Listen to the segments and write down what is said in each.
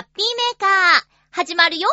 ハッピーメーカー、始まるよ。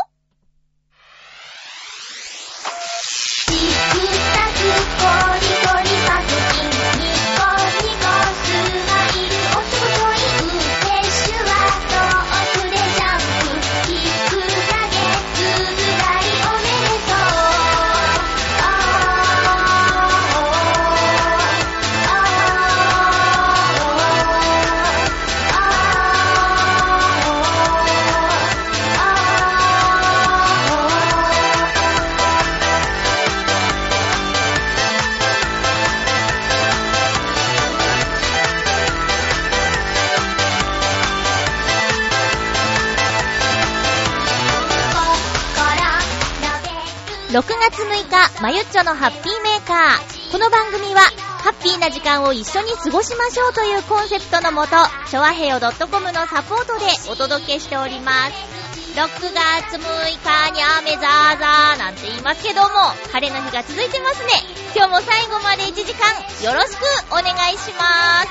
まゆっちょのハッピーメーカー。この番組は、ハッピーな時間を一緒に過ごしましょうというコンセプトのもと、ちょわへよ .com のサポートでお届けしております。6月6日に雨ザーザーなんて言いますけども、晴れの日が続いてますね。今日も最後まで1時間、よろしくお願いします。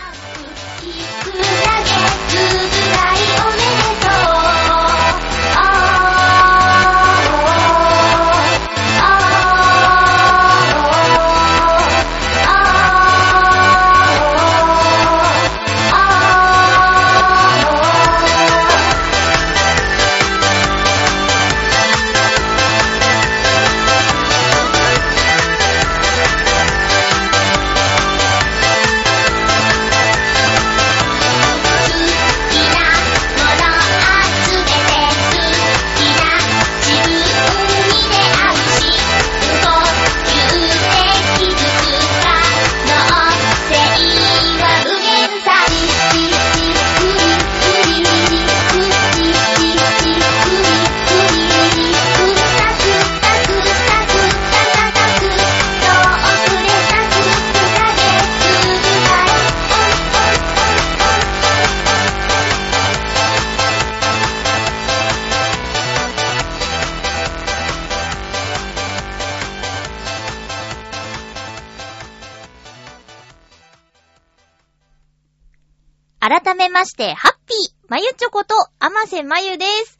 まして、ハッピーまゆちょこと、あませまゆです。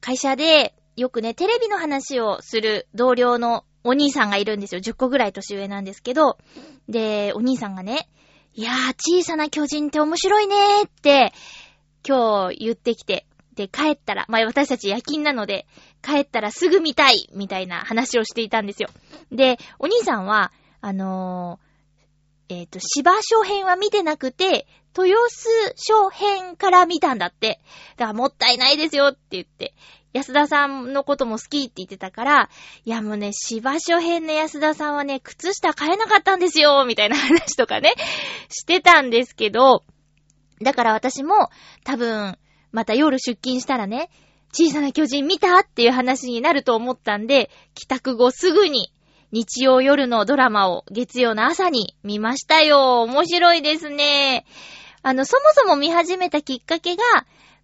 会社で、よくね、テレビの話をする同僚のお兄さんがいるんですよ。10個ぐらい年上なんですけど。で、お兄さんがね、いやー、小さな巨人って面白いねーって、今日言ってきて。で、帰ったら、まあ、私たち夜勤なので、帰ったらすぐ見たいみたいな話をしていたんですよ。で、お兄さんは、あのー、えっ、と、芝小編は見てなくて、豊洲小編から見たんだって。だからもったいないですよって言って。安田さんのことも好きって言ってたから、いやもうね、芝所編の安田さんはね、靴下買えなかったんですよみたいな話とかね、してたんですけど、だから私も多分、また夜出勤したらね、小さな巨人見たっていう話になると思ったんで、帰宅後すぐに日曜夜のドラマを月曜の朝に見ましたよ。面白いですね。あの、そもそも見始めたきっかけが、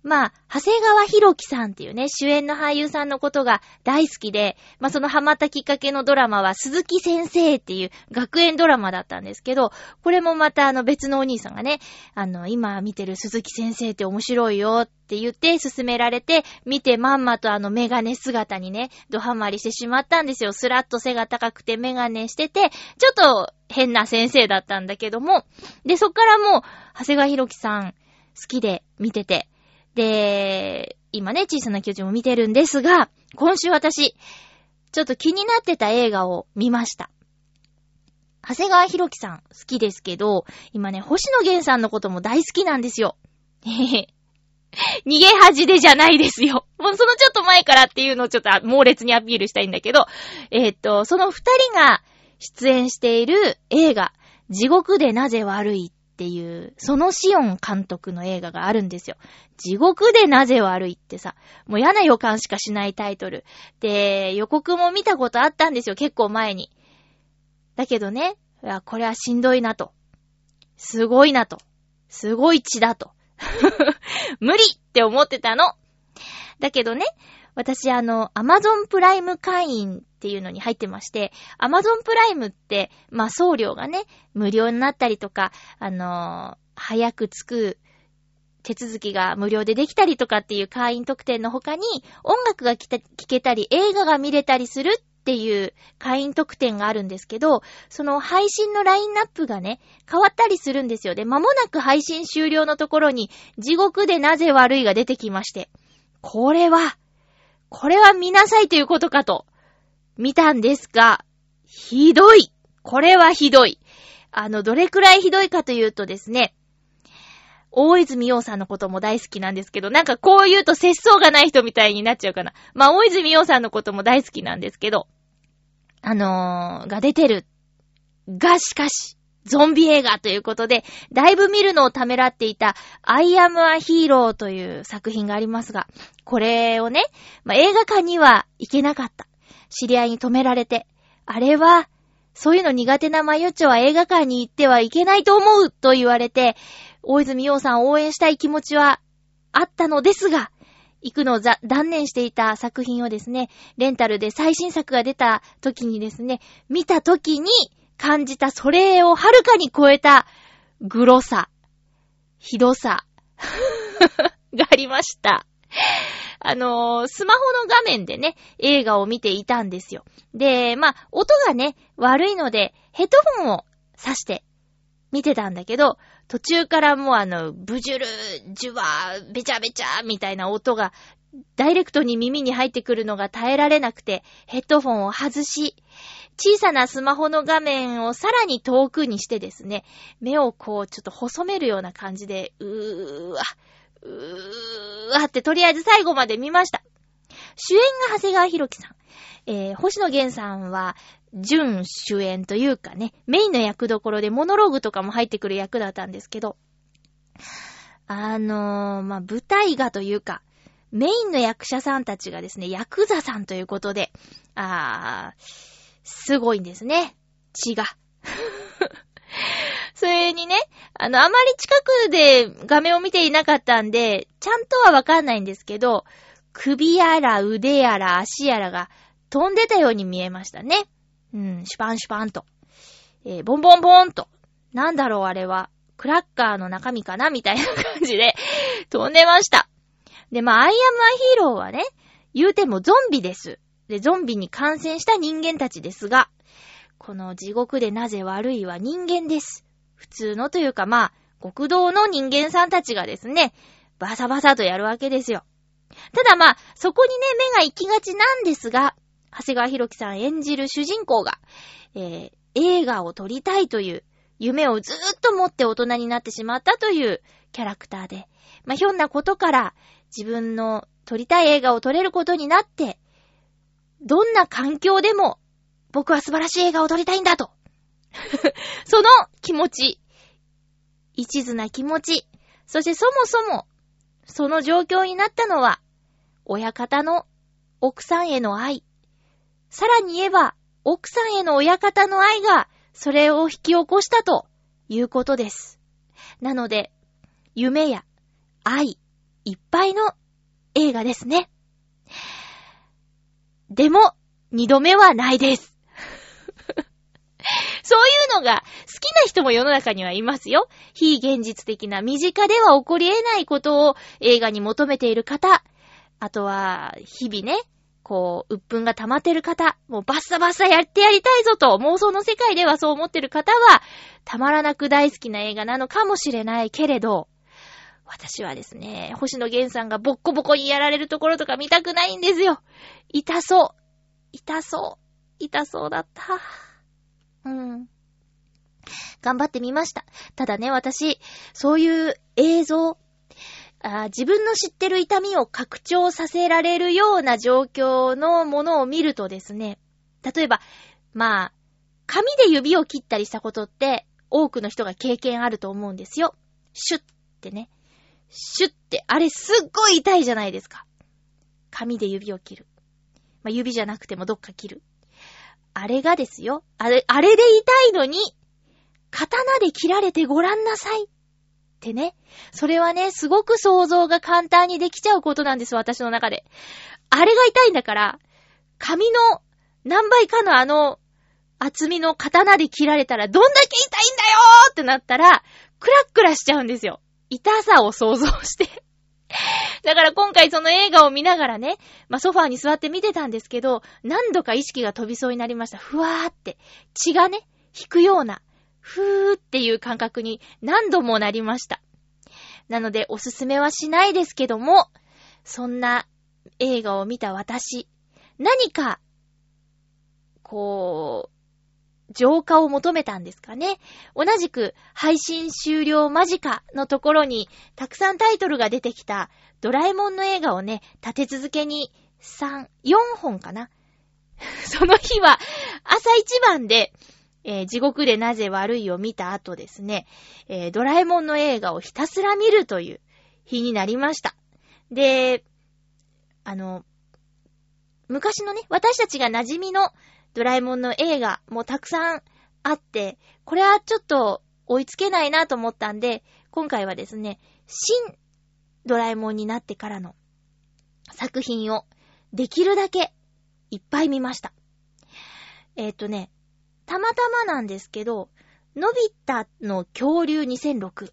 まあ、長谷川博己さんっていうね、主演の俳優さんのことが大好きで、まあそのハマったきっかけのドラマは鈴木先生っていう学園ドラマだったんですけど、これもまたあの別のお兄さんがね、あの、今見てる鈴木先生って面白いよって言って勧められて、見てまんまとあのメガネ姿にね、ドハマりしてしまったんですよ。スラッと背が高くてメガネしてて、ちょっと変な先生だったんだけども、で、そっからもう、長谷川博己さん好きで見てて、で、今ね、小さな巨人を見てるんですが、今週私、ちょっと気になってた映画を見ました。長谷川博己さん好きですけど、今ね、星野源さんのことも大好きなんですよ。へへ。逃げ恥でじゃないですよ。もうそのちょっと前からっていうのをちょっと猛烈にアピールしたいんだけど、えーっと、その二人が出演している映画、地獄でなぜ悪いっていう、そのシオン監督の映画があるんですよ。地獄でなぜ悪いってさ、もう嫌な予感しかしないタイトル。で、予告も見たことあったんですよ、結構前に。だけどね、これはしんどいなと。すごいなと。すごい血だと。無理って思ってたの。だけどね、私あの、アマゾンプライム会員っていうのに入ってまして、アマゾンプライムって、まあ送料がね、無料になったりとか、あのー早く着く手続きが無料でできたりとかっていう会員特典の他に、音楽が聴けたり、映画が見れたりするっていう会員特典があるんですけど、その配信のラインナップがね、変わったりするんですよ。で、間もなく配信終了のところに、地獄でなぜ悪いが出てきまして、これは、これは見なさいということかと、見たんですが、ひどい。これはひどい。あの、どれくらいひどいかというとですね、大泉洋さんのことも大好きなんですけど、なんかこう言うと節操がない人みたいになっちゃうかな。まあ、大泉洋さんのことも大好きなんですけど、あのー、が出てる。が、しかし、ゾンビ映画ということで、だいぶ見るのをためらっていた、I am a hero という作品がありますが、これをね、まあ、映画館には行けなかった。知り合いに止められて、あれは、そういうの苦手なマユッチョは映画館に行ってはいけないと思うと言われて、大泉洋さんを応援したい気持ちはあったのですが、行くのを断念していた作品をですね、レンタルで最新作が出た時にですね、見た時に感じたそれをはるかに超えたグロさ、ひどさ がありました。あのー、スマホの画面でね、映画を見ていたんですよ。で、まあ、音がね、悪いので、ヘッドフォンを挿して見てたんだけど、途中からもうあの、ブジュル、ジュワー、ベチャベチャみたいな音が、ダイレクトに耳に入ってくるのが耐えられなくて、ヘッドフォンを外し、小さなスマホの画面をさらに遠くにしてですね、目をこうちょっと細めるような感じで、うーわ、うーわってとりあえず最後まで見ました。主演が長谷川博樹さん。えー、星野源さんは、準主演というかね、メインの役どころでモノローグとかも入ってくる役だったんですけど、あのー、まあ、舞台画というか、メインの役者さんたちがですね、ヤクザさんということで、あー、すごいんですね。血が。それにね、あの、あまり近くで画面を見ていなかったんで、ちゃんとはわかんないんですけど、首やら腕やら足やらが飛んでたように見えましたね。うん、シュパンシュパンと。えー、ボンボンボンと。なんだろうあれは。クラッカーの中身かなみたいな感じで飛んでました。で、まあ、アイアムアヒーローはね、言うてもゾンビです。で、ゾンビに感染した人間たちですが、この地獄でなぜ悪いは人間です。普通のというかまあ、極道の人間さんたちがですね、バサバサとやるわけですよ。ただまあ、そこにね、目が行きがちなんですが、長谷川博樹さん演じる主人公が、えー、映画を撮りたいという夢をずーっと持って大人になってしまったというキャラクターで、まあ、ひょんなことから自分の撮りたい映画を撮れることになって、どんな環境でも僕は素晴らしい映画を撮りたいんだと。その気持ち、一途な気持ち、そしてそもそも、その状況になったのは、親方の奥さんへの愛、さらに言えば、奥さんへの親方の愛が、それを引き起こしたということです。なので、夢や愛いっぱいの映画ですね。でも、二度目はないです。そういうのが好きな人も世の中にはいますよ。非現実的な身近では起こり得ないことを映画に求めている方。あとは、日々ね、こう、鬱憤が溜まってる方、もうバッサバッサやってやりたいぞと妄想の世界ではそう思ってる方は、たまらなく大好きな映画なのかもしれないけれど、私はですね、星野源さんがボッコボコにやられるところとか見たくないんですよ。痛そう。痛そう。痛そうだった。うん。頑張ってみました。ただね、私、そういう映像、あ自分の知ってる痛みを拡張させられるような状況のものを見るとですね、例えば、まあ、紙で指を切ったりしたことって多くの人が経験あると思うんですよ。シュッってね。シュッって、あれすっごい痛いじゃないですか。紙で指を切る。まあ、指じゃなくてもどっか切る。あれがですよ。あれ、あれで痛いのに、刀で切られてごらんなさい。ってね。それはね、すごく想像が簡単にできちゃうことなんです、私の中で。あれが痛いんだから、髪の何倍かのあの厚みの刀で切られたらどんだけ痛いんだよーってなったら、クラックラしちゃうんですよ。痛さを想像して だから今回その映画を見ながらね、まあ、ソファーに座って見てたんですけど、何度か意識が飛びそうになりました。ふわーって。血がね、引くような、ふーっていう感覚に何度もなりました。なのでおすすめはしないですけども、そんな映画を見た私、何か、こう、浄化を求めたんですかね。同じく配信終了間近のところにたくさんタイトルが出てきたドラえもんの映画をね、立て続けに3、4本かな。その日は朝一番で、えー、地獄でなぜ悪いを見た後ですね、えー、ドラえもんの映画をひたすら見るという日になりました。で、あの、昔のね、私たちが馴染みのドラえもんの映画もたくさんあって、これはちょっと追いつけないなと思ったんで、今回はですね、新ドラえもんになってからの作品をできるだけいっぱい見ました。えっ、ー、とね、たまたまなんですけど、のび太の恐竜2006。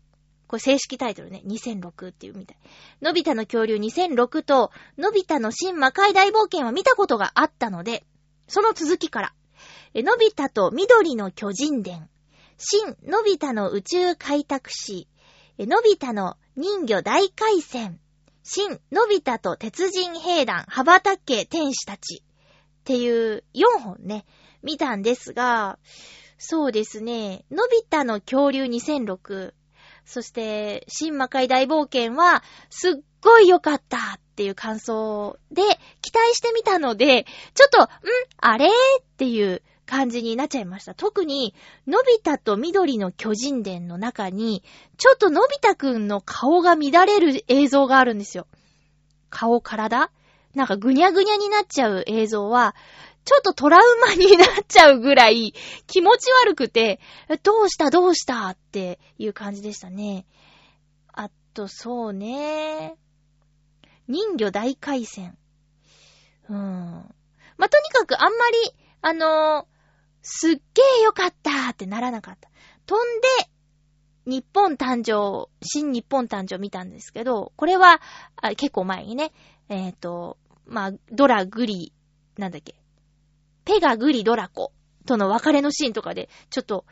これ正式タイトルね。2006っていうみたい。のび太の恐竜2006と、のび太の新魔界大冒険は見たことがあったので、その続きから、のび太と緑の巨人伝、新のび太の宇宙開拓史、のび太の人魚大回戦、新のび太と鉄人兵団羽ばたけ天使たちっていう4本ね、見たんですが、そうですね、のび太の恐竜2006、そして、新魔界大冒険は、すっごい良かったっていう感想で、期待してみたので、ちょっと、んあれ？っていう感じになっちゃいました。特に、のび太と緑の巨人伝の中に、ちょっとのび太くんの顔が乱れる映像があるんですよ。顔、体？なんかぐにゃぐにゃになっちゃう映像は、ちょっとトラウマになっちゃうぐらい気持ち悪くて、どうしたどうしたっていう感じでしたね。あと、そうね。人魚大回戦。うん。まあ、とにかくあんまり、あのー、すっげーよかったってならなかった。飛んで、日本誕生、新日本誕生見たんですけど、これは、結構前にね、えっ、ー、と、まあ、ドラ、グリ、なんだっけ、ペガ、グリ、ドラコとの別れのシーンとかで、ちょっと、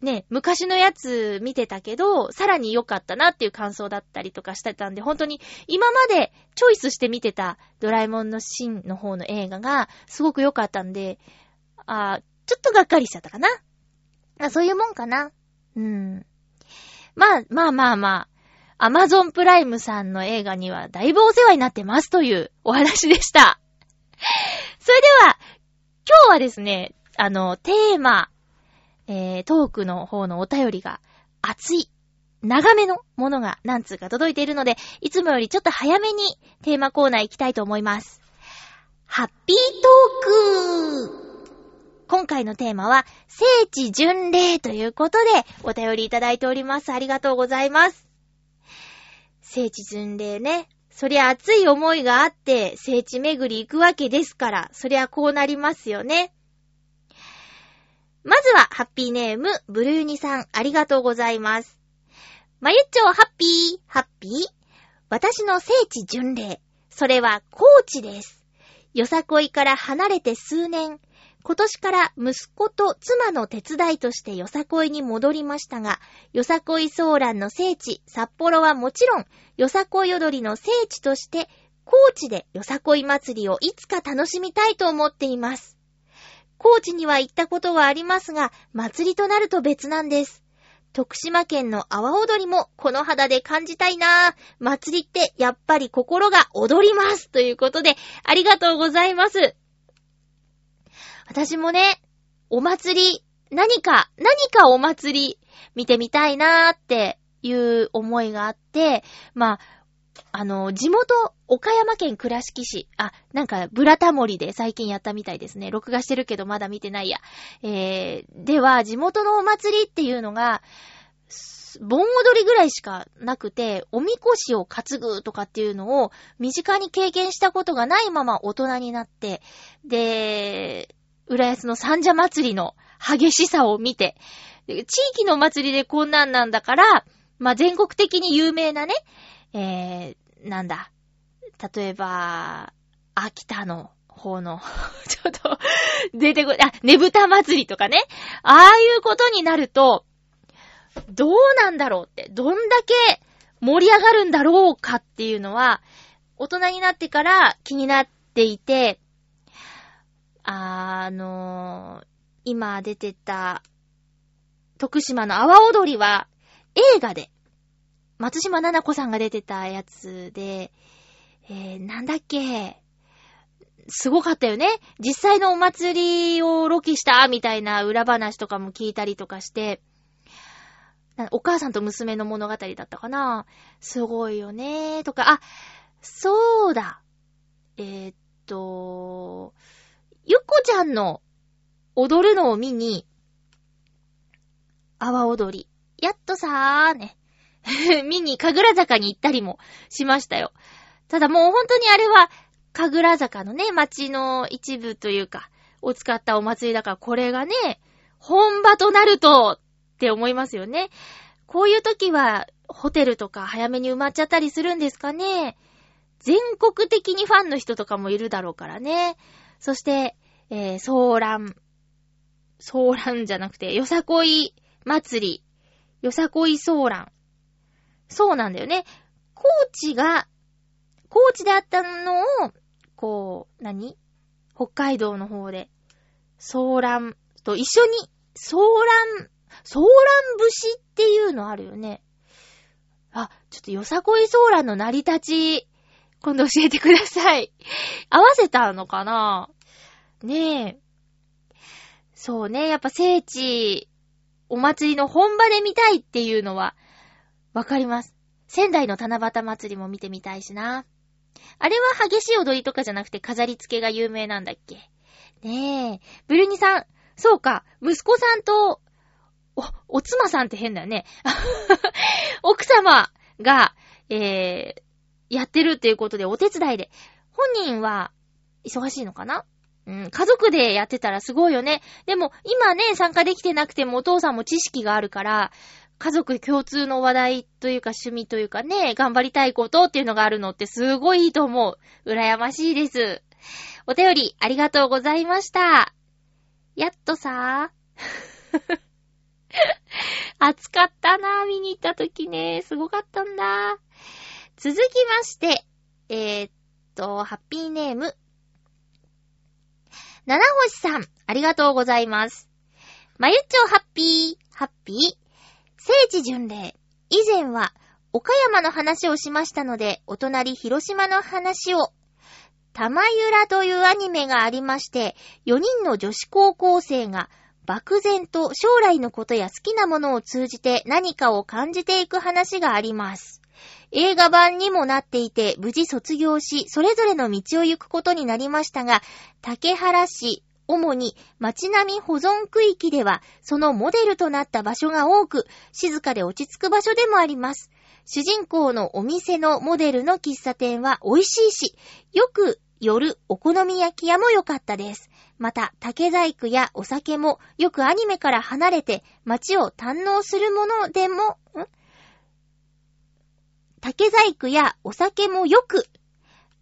ね、昔のやつ見てたけど、さらに良かったなっていう感想だったりとかしてたんで、本当に今までチョイスして見てたドラえもんのシーンの方の映画がすごく良かったんで、あちょっとがっかりしちゃったかな。あそういうもんかな。うん。まあ、まあまあまあ、アマゾンプライムさんの映画にはだいぶお世話になってますというお話でした。それでは、今日はですね、あの、テーマ、えー、トークの方のお便りが熱い、長めのものが何通か届いているので、いつもよりちょっと早めにテーマコーナー行きたいと思います。ハッピートーク今回のテーマは、聖地巡礼ということで、お便りいただいております。ありがとうございます。聖地巡礼ね。そりゃ熱い思いがあって、聖地巡り行くわけですから、そりゃこうなりますよね。まずは、ハッピーネーム、ブルーニさん、ありがとうございます。まゆっちょ、ハッピー、ハッピー。私の聖地巡礼。それは、高知です。よさこいから離れて数年、今年から息子と妻の手伝いとしてよさこいに戻りましたが、よさこいソーランの聖地、札幌はもちろん、よさこい踊りの聖地として、高知でよさこい祭りをいつか楽しみたいと思っています。高知には行ったことはありますが、祭りとなると別なんです。徳島県の阿波踊りもこの肌で感じたいなぁ。祭りってやっぱり心が踊ります。ということで、ありがとうございます。私もね、お祭り、何か、何かお祭り見てみたいなーっていう思いがあって、まあ、あの、地元、岡山県倉敷市、あ、なんか、ブラタモリで最近やったみたいですね。録画してるけどまだ見てないや。えー、では、地元のお祭りっていうのが、盆踊りぐらいしかなくて、おみこしを担ぐとかっていうのを身近に経験したことがないまま大人になって、で、浦安の三社祭りの激しさを見て、地域の祭りでこんなんなんだから、まあ、全国的に有名なね、えー、なんだ。例えば、秋田の方の、ちょっと、出てこ、あ、ねぶた祭りとかね。ああいうことになると、どうなんだろうって、どんだけ盛り上がるんだろうかっていうのは、大人になってから気になっていて、あの、今出てた、徳島の阿波踊りは、映画で、松島奈々子さんが出てたやつで、えー、なんだっけ、すごかったよね。実際のお祭りをロケしたみたいな裏話とかも聞いたりとかして、お母さんと娘の物語だったかなすごいよねとか、あ、そうだ。えー、っと、ゆっこちゃんの踊るのを見に、阿波踊り。やっとさーね。見に神楽坂に行ったりもしましたよ。ただもう本当にあれは、神楽坂のね、街の一部というか、を使ったお祭りだから、これがね、本場となると、って思いますよね。こういう時は、ホテルとか早めに埋まっちゃったりするんですかね。全国的にファンの人とかもいるだろうからね。そして、えー、ソーラン。ソーランじゃなくて、よさこい祭り。よさこいソーラン。そうなんだよね。コーチが、コーチであったのを、こう、何？北海道の方で、ソーランと一緒に、ソーラン、ソーラン節っていうのあるよね。あ、ちょっとよさこいソーランの成り立ち、今度教えてください。合わせたのかな？ねえ。そうね、やっぱ聖地、お祭りの本場で見たいっていうのは、わかります。仙台の七夕祭りも見てみたいしな。あれは激しい踊りとかじゃなくて飾り付けが有名なんだっけねえ。ブルニさん、そうか、息子さんと、お、お妻さんって変だよね。奥様が、えー、やってるっていうことでお手伝いで。本人は、忙しいのかな？うん、家族でやってたらすごいよね。でも、今ね、参加できてなくてもお父さんも知識があるから、家族共通の話題というか趣味というかね、頑張りたいことっていうのがあるのってすごいいいと思う。羨ましいです。お便りありがとうございました。やっとさー。暑かったなぁ、見に行った時ね。すごかったんだ。続きまして、えー、っと、ハッピーネーム。七星さん、ありがとうございます。まゆっちょハッピー、ハッピー。聖地巡礼。以前は、岡山の話をしましたので、お隣広島の話を。玉ゆらというアニメがありまして、4人の女子高校生が漠然と将来のことや好きなものを通じて何かを感じていく話があります。映画版にもなっていて、無事卒業し、それぞれの道を行くことになりましたが、竹原市、主に街並み保存区域では、そのモデルとなった場所が多く、静かで落ち着く場所でもあります。主人公のお店のモデルの喫茶店は美味しいし、よく寄るお好み焼き屋も良かったです。また、竹細工やお酒もよくアニメから離れて街を堪能するものでも、ん？竹細工やお酒もよく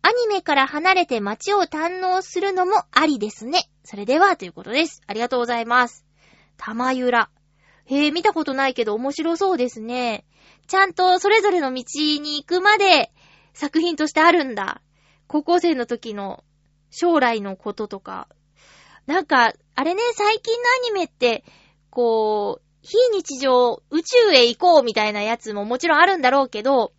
アニメから離れて街を堪能するのもありですね。それでは、ということです。ありがとうございます。玉ゆら。へえ、見たことないけど面白そうですね。ちゃんとそれぞれの道に行くまで作品としてあるんだ。高校生の時の将来のこととか。なんか、あれね、最近のアニメって、こう、非日常、宇宙へ行こうみたいなやつももちろんあるんだろうけど、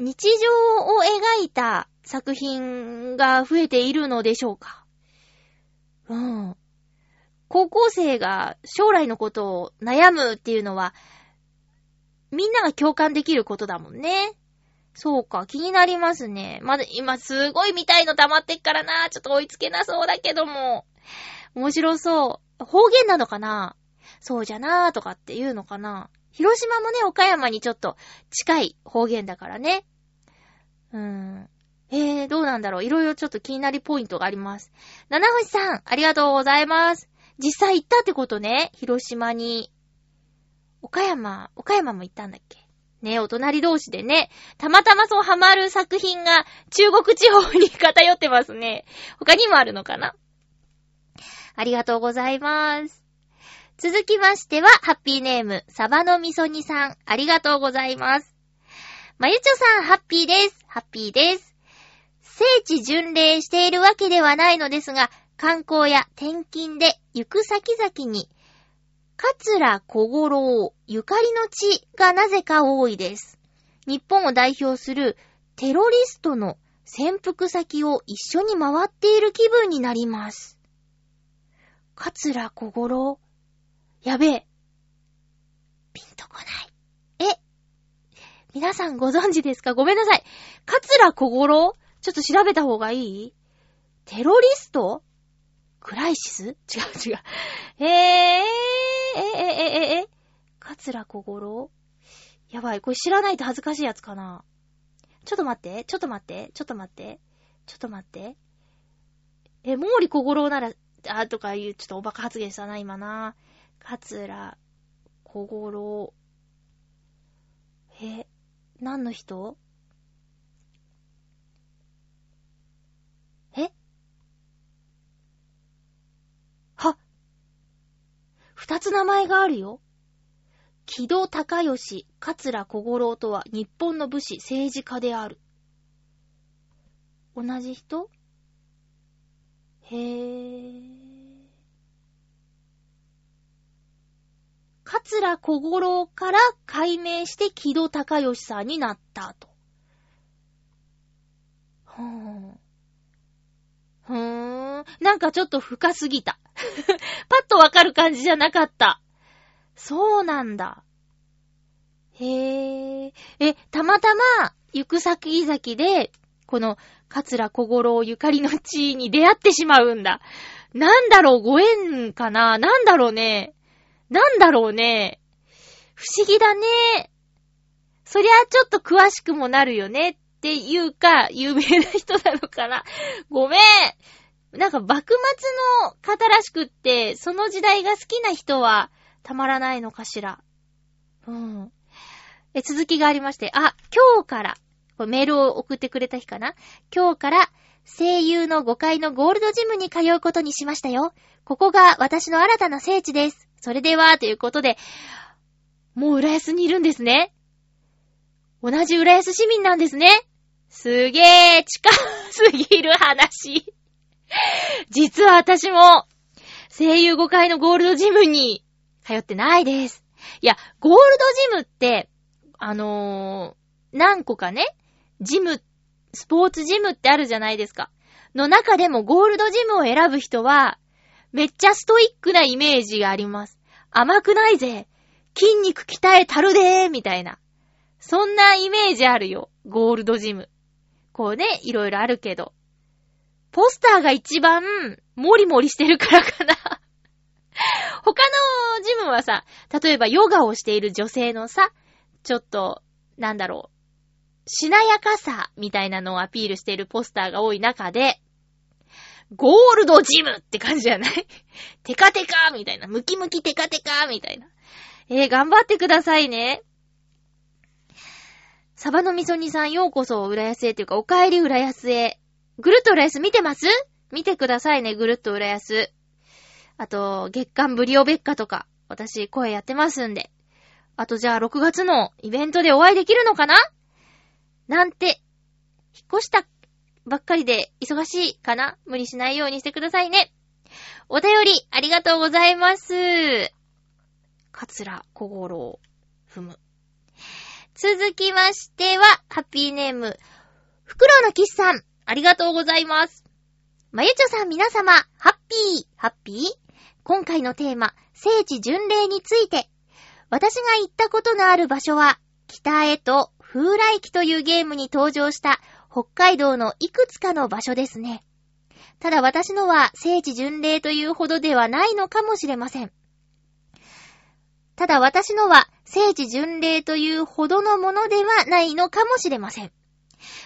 日常を描いた作品が増えているのでしょうか？うん。高校生が将来のことを悩むっていうのは、みんなが共感できることだもんね。そうか、気になりますね。まだ、今すごい見たいの溜まってっからな。ちょっと追いつけなそうだけども。面白そう。方言なのかな？そうじゃなーとかって言うのかな？広島もね、岡山にちょっと近い方言だからね。うん。えー、どうなんだろう。いろいろちょっと気になりポイントがあります。七星さん、ありがとうございます。実際行ったってことね。広島に。岡山、岡山も行ったんだっけ？ね、お隣同士でね、たまたまそうハマる作品が中国地方に偏ってますね。他にもあるのかな？ありがとうございます。続きましては、ハッピーネーム、サバのみそ煮さん、ありがとうございます。まゆちょさん、ハッピーです。ハッピーです。聖地巡礼しているわけではないのですが、観光や転勤で行く先々に、桂小五郎ゆかりの地がなぜか多いです。日本を代表するテロリストの潜伏先を一緒に回っている気分になります。桂小五郎？やべえ。ピンとこない。え皆さんご存知ですか？ごめんなさい。桂小五郎？ちょっと調べた方がいい？テロリスト？クライシス？違う違う。えー、えー、えー、えー、え、え、桂小五郎？やばい、これ知らないと恥ずかしいやつかな？ちょっと待って、ちょっと待って、ちょっと待って、ちょっと待って。え、毛利小五郎なら、あ、とかいう、ちょっとおバカ発言したな、今な。桂小五郎。え、何の人？え？は？二つ名前があるよ。木戸孝義、桂小五郎とは日本の武士、政治家である。同じ人？へぇ桂小五郎から改名して木戸孝義さんになったと。ほーん。ふーん。なんかちょっと深すぎた。パッとわかる感じじゃなかった。そうなんだ。へー。え、たまたま、行く先々で、この、桂小五郎ゆかりの地に出会ってしまうんだ。なんだろう、ご縁かななんだろうね。なんだろうね。不思議だね。そりゃちょっと詳しくもなるよねっていうか、有名な人なのかな。ごめん。なんか幕末の方らしくって、その時代が好きな人はたまらないのかしら。うん。え、続きがありまして、あ、今日から、これメールを送ってくれた日かな今日から、声優の5階のゴールドジムに通うことにしましたよ。ここが私の新たな聖地です。それでは、ということで、もう浦安にいるんですね。同じ浦安市民なんですね。すげー、近 すぎる話。実は私も、声優5階のゴールドジムに通ってないです。いや、ゴールドジムって、あのー、何個かね、ジム、スポーツジムってあるじゃないですか。の中でもゴールドジムを選ぶ人は、めっちゃストイックなイメージがあります。甘くないぜ。筋肉鍛えたるでー、みたいな。そんなイメージあるよ。ゴールドジム。こうね、いろいろあるけど。ポスターが一番、モリモリしてるからかな。他のジムはさ、例えばヨガをしている女性のさ、ちょっと、なんだろう、しなやかさみたいなのをアピールしているポスターが多い中で、ゴールドジムって感じじゃない？テカテカみたいな。ムキムキテカテカみたいな。えー、頑張ってくださいね。サバのみそ煮さんようこそ浦安へというか、お帰り浦安へ。ぐるっと浦安見てます？見てくださいね、ぐるっと浦安。あと、月刊ブリオベッカとか、私声やってますんで。あとじゃあ6月のイベントでお会いできるのかな？なんて、引っ越したばっかりで忙しいかな？無理しないようにしてくださいね。お便りありがとうございます。桂小五郎、ふむ。続きましては、ハッピーネーム、フクロウのキスさん、ありがとうございます。まゆちょさん皆様、ハッピー、ハッピー？今回のテーマ、聖地巡礼について。私が行ったことのある場所は、北へと風来機というゲームに登場した北海道のいくつかの場所ですね。ただ私のは聖地巡礼というほどではないのかもしれません。ただ私のは聖地巡礼というほどのものではないのかもしれません。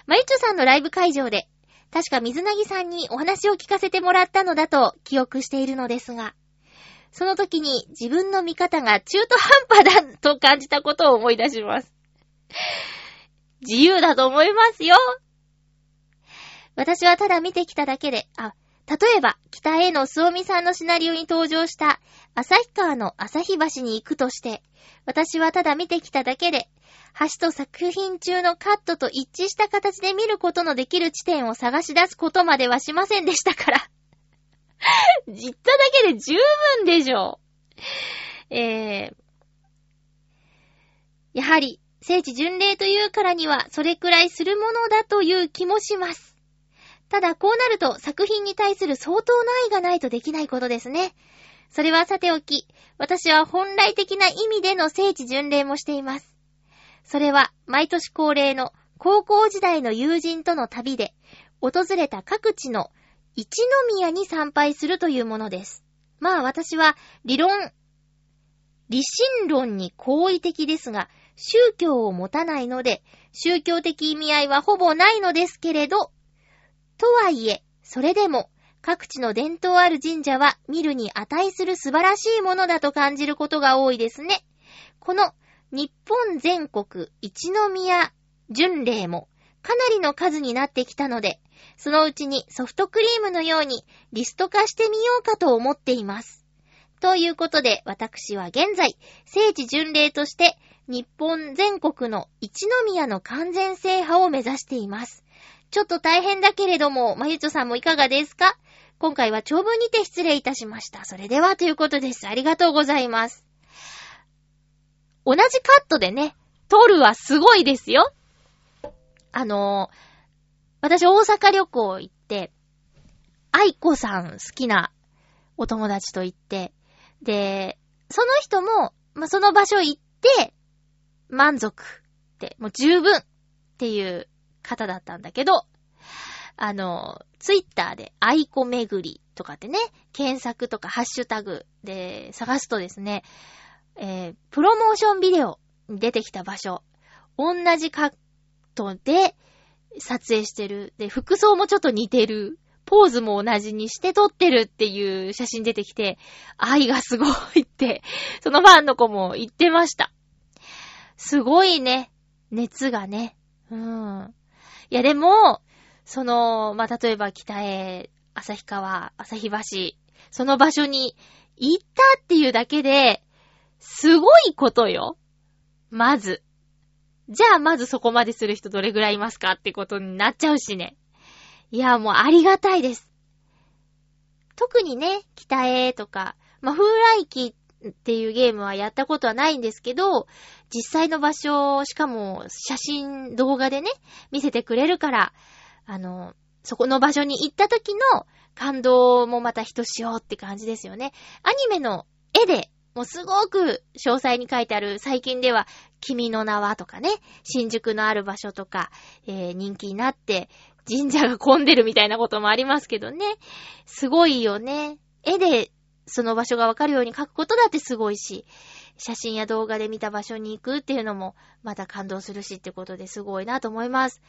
まゆちょさんのライブ会場で、確か水なぎさんにお話を聞かせてもらったのだと記憶しているのですが、その時に自分の見方が中途半端だと感じたことを思い出します。自由だと思いますよ。私はただ見てきただけで、あ、例えば、北へのすおみさんのシナリオに登場した、旭川の旭橋に行くとして、私はただ見てきただけで、橋と作品中のカットと一致した形で見ることのできる地点を探し出すことまではしませんでしたから。言っただけで十分でしょう。えー、やはり、聖地巡礼というからには、それくらいするものだという気もします。ただ、こうなると作品に対する相当な愛がないとできないことですね。それはさておき、私は本来的な意味での聖地巡礼もしています。それは、毎年恒例の高校時代の友人との旅で、訪れた各地の一宮に参拝するというものです。まあ私は理論、理心論に好意的ですが、宗教を持たないので、宗教的意味合いはほぼないのですけれど、とはいえ、それでも、各地の伝統ある神社は見るに値する素晴らしいものだと感じることが多いですね。この日本全国一宮巡礼もかなりの数になってきたので、そのうちにソフトクリームのようにリスト化してみようかと思っています。ということで、私は現在、聖地巡礼として日本全国の一宮の完全制覇を目指しています。ちょっと大変だけれども、まゆちょさんもいかがですか？今回は長文にて失礼いたしました。それではということです。ありがとうございます。同じカットでね、撮るはすごいですよ。あのー、私大阪旅行行って、愛子さん好きなお友達と行って、で、その人も、まあ、その場所行って、満足って、もう十分っていう方だったんだけど、あの、ツイッターで愛子巡りとかってね、検索とかハッシュタグで探すとですね、えー、プロモーションビデオに出てきた場所、同じカットで撮影してる。で、服装もちょっと似てる。ポーズも同じにして撮ってるっていう写真出てきて、愛がすごいって、そのファンの子も言ってました。すごいね。熱がね。うん。いやでも、その、まあ、例えば北へ、旭川、旭橋、その場所に行ったっていうだけで、すごいことよ。まず。じゃあまずそこまでする人どれぐらいいますかってことになっちゃうしね。いや、もうありがたいです。特にね、北へとか、まあ、風来機っっていうゲームはやったことはないんですけど、実際の場所、しかも写真、動画でね、見せてくれるから、あの、そこの場所に行った時の感動もまたひとしおって感じですよね。アニメの絵でもうすごく詳細に書いてある、最近では、君の名はとかね、新宿のある場所とか、えー、人気になって、神社が混んでるみたいなこともありますけどね。すごいよね。絵でその場所がわかるように書くことだってすごいし、写真や動画で見た場所に行くっていうのもまた感動するしってことですごいなと思います。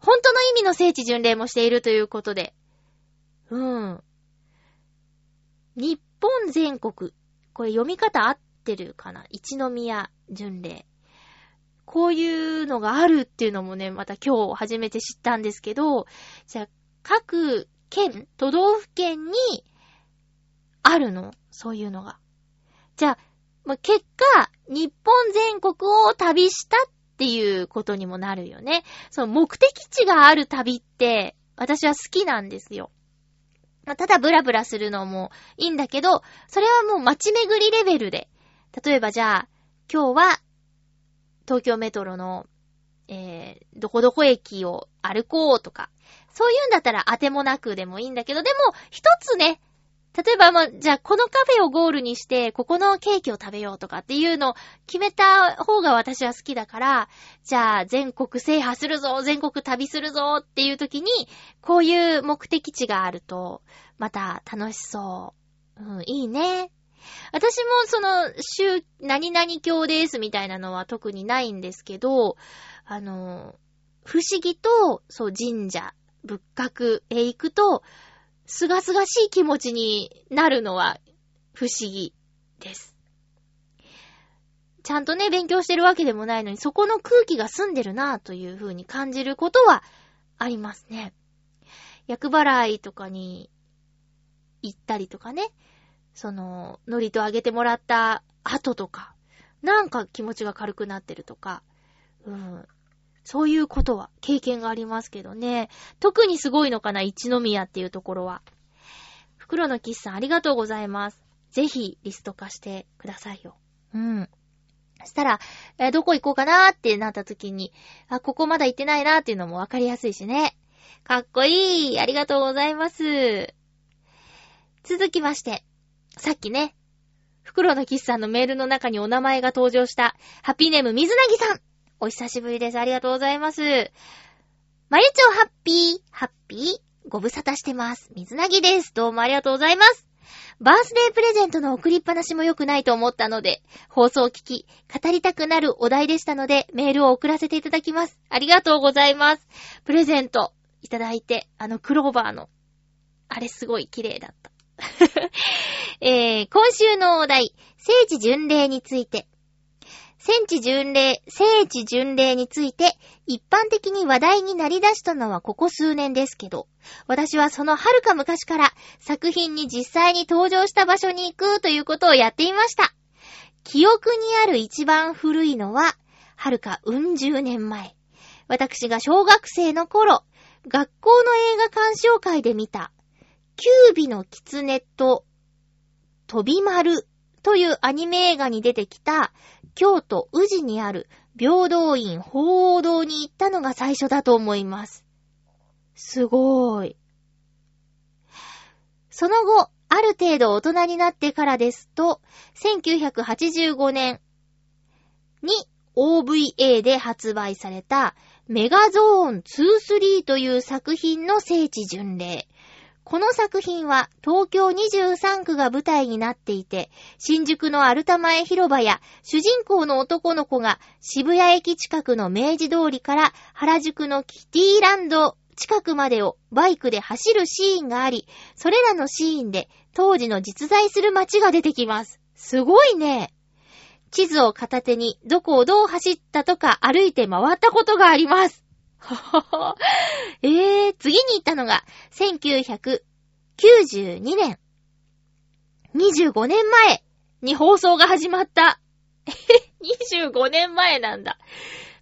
本当の意味の聖地巡礼もしているということで。うん。日本全国これ読み方合ってるかな？一宮巡礼。こういうのがあるっていうのもね、また今日初めて知ったんですけど、じゃあ、各県、都道府県にあるの？そういうのが。じゃあ、ま結果、日本全国を旅したっていうことにもなるよね。その目的地がある旅って、私は好きなんですよ。まあ、ただブラブラするのもいいんだけど、それはもう街巡りレベルで。例えばじゃあ、今日は、東京メトロの、えー、どこどこ駅を歩こうとか、そういうんだったら当てもなくでもいいんだけど、でも、一つね、例えばもう、じゃあこのカフェをゴールにして、ここのケーキを食べようとかっていうのを決めた方が私は好きだから、じゃあ全国制覇するぞ、全国旅するぞっていう時に、こういう目的地があると、また楽しそう。うん、いいね。私もその、週、何々教ですみたいなのは特にないんですけど、あの、不思議と、そう、神社、仏閣へ行くと、すがすがしい気持ちになるのは不思議。です。ちゃんとね、勉強してるわけでもないのに、そこの空気が澄んでるなぁという風に感じることはありますね。厄払いとかに行ったりとかね、その、ノリとあげてもらった後とか、なんか気持ちが軽くなってるとか、うん。そういうことは経験がありますけどね。特にすごいのかな、一宮っていうところは。袋のキスさんありがとうございます。ぜひリスト化してくださいよ。うん。そしたら、えーどこ行こうかなーってなった時に、あ、ここまだ行ってないなーっていうのもわかりやすいしね。かっこいいありがとうございます。続きまして、さっきね、袋のキスさんのメールの中にお名前が登場した、ハッピーネーム水なぎさん。お久しぶりです。ありがとうございます。まゆちょハッピー、ハッピー、ご無沙汰してます。水なぎです。どうもありがとうございます。バースデープレゼントの送りっぱなしも良くないと思ったので、放送を聞き、語りたくなるお題でしたので、メールを送らせていただきます。ありがとうございます。プレゼントいただいて、あのクローバーの、あれすごい綺麗だった。えー、今週のお題、聖地巡礼について。聖地巡礼、聖地巡礼について、一般的に話題になり出したのはここ数年ですけど、私はその遥か昔から作品に実際に登場した場所に行くということをやっていました。記憶にある一番古いのは、遥かうん十年前。私が小学生の頃、学校の映画鑑賞会で見た、キュービの狐と飛び丸というアニメ映画に出てきた京都宇治にある平等院鳳凰堂に行ったのが最初だと思います。すごーい。その後、ある程度大人になってからですと、1985年に OVA で発売されたメガゾーン23という作品の聖地巡礼。この作品は東京23区が舞台になっていて、新宿のアルタ前広場や主人公の男の子が渋谷駅近くの明治通りから原宿のキティランド近くまでをバイクで走るシーンがあり、それらのシーンで当時の実在する街が出てきます。すごいね。地図を片手にどこをどう走ったとか歩いて回ったことがあります。えー、次に行ったのが、1992年。25年前に放送が始まった。え25年前なんだ。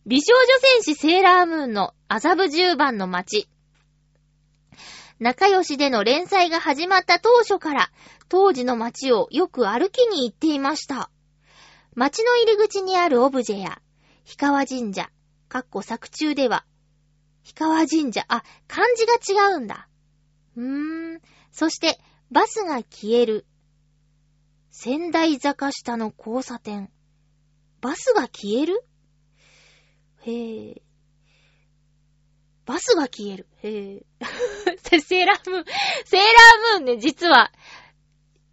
美少女戦士セーラームーンの麻布十番の街。仲良しでの連載が始まった当初から、当時の街をよく歩きに行っていました。街の入り口にあるオブジェや、氷川神社、かっこ作中では、氷川神社、あ、漢字が違うんだ。うーん。そして、バスが消える。仙台坂下の交差点。バスが消える？へぇバスが消える。へぇ セーラームーン、セーラームーンね、実は、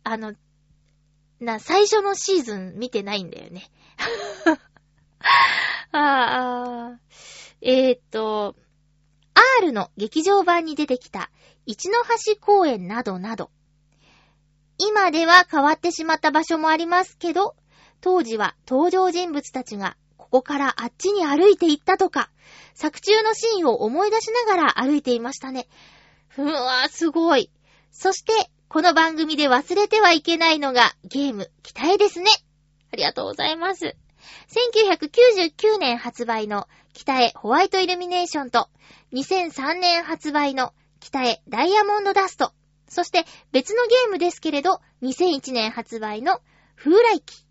あの、な、最初のシーズン見てないんだよね。ああー、えーっと、R の劇場版に出てきた一の橋公園などなど、今では変わってしまった場所もありますけど、当時は登場人物たちがここからあっちに歩いて行ったとか、作中のシーンを思い出しながら歩いていましたね。うわ、すごい。そして、この番組で忘れてはいけないのがゲーム、期待ですね。ありがとうございます。1999年発売の北へホワイトイルミネーションと、2003年発売の北へダイヤモンドダスト、そして別のゲームですけれど、2001年発売の風来機。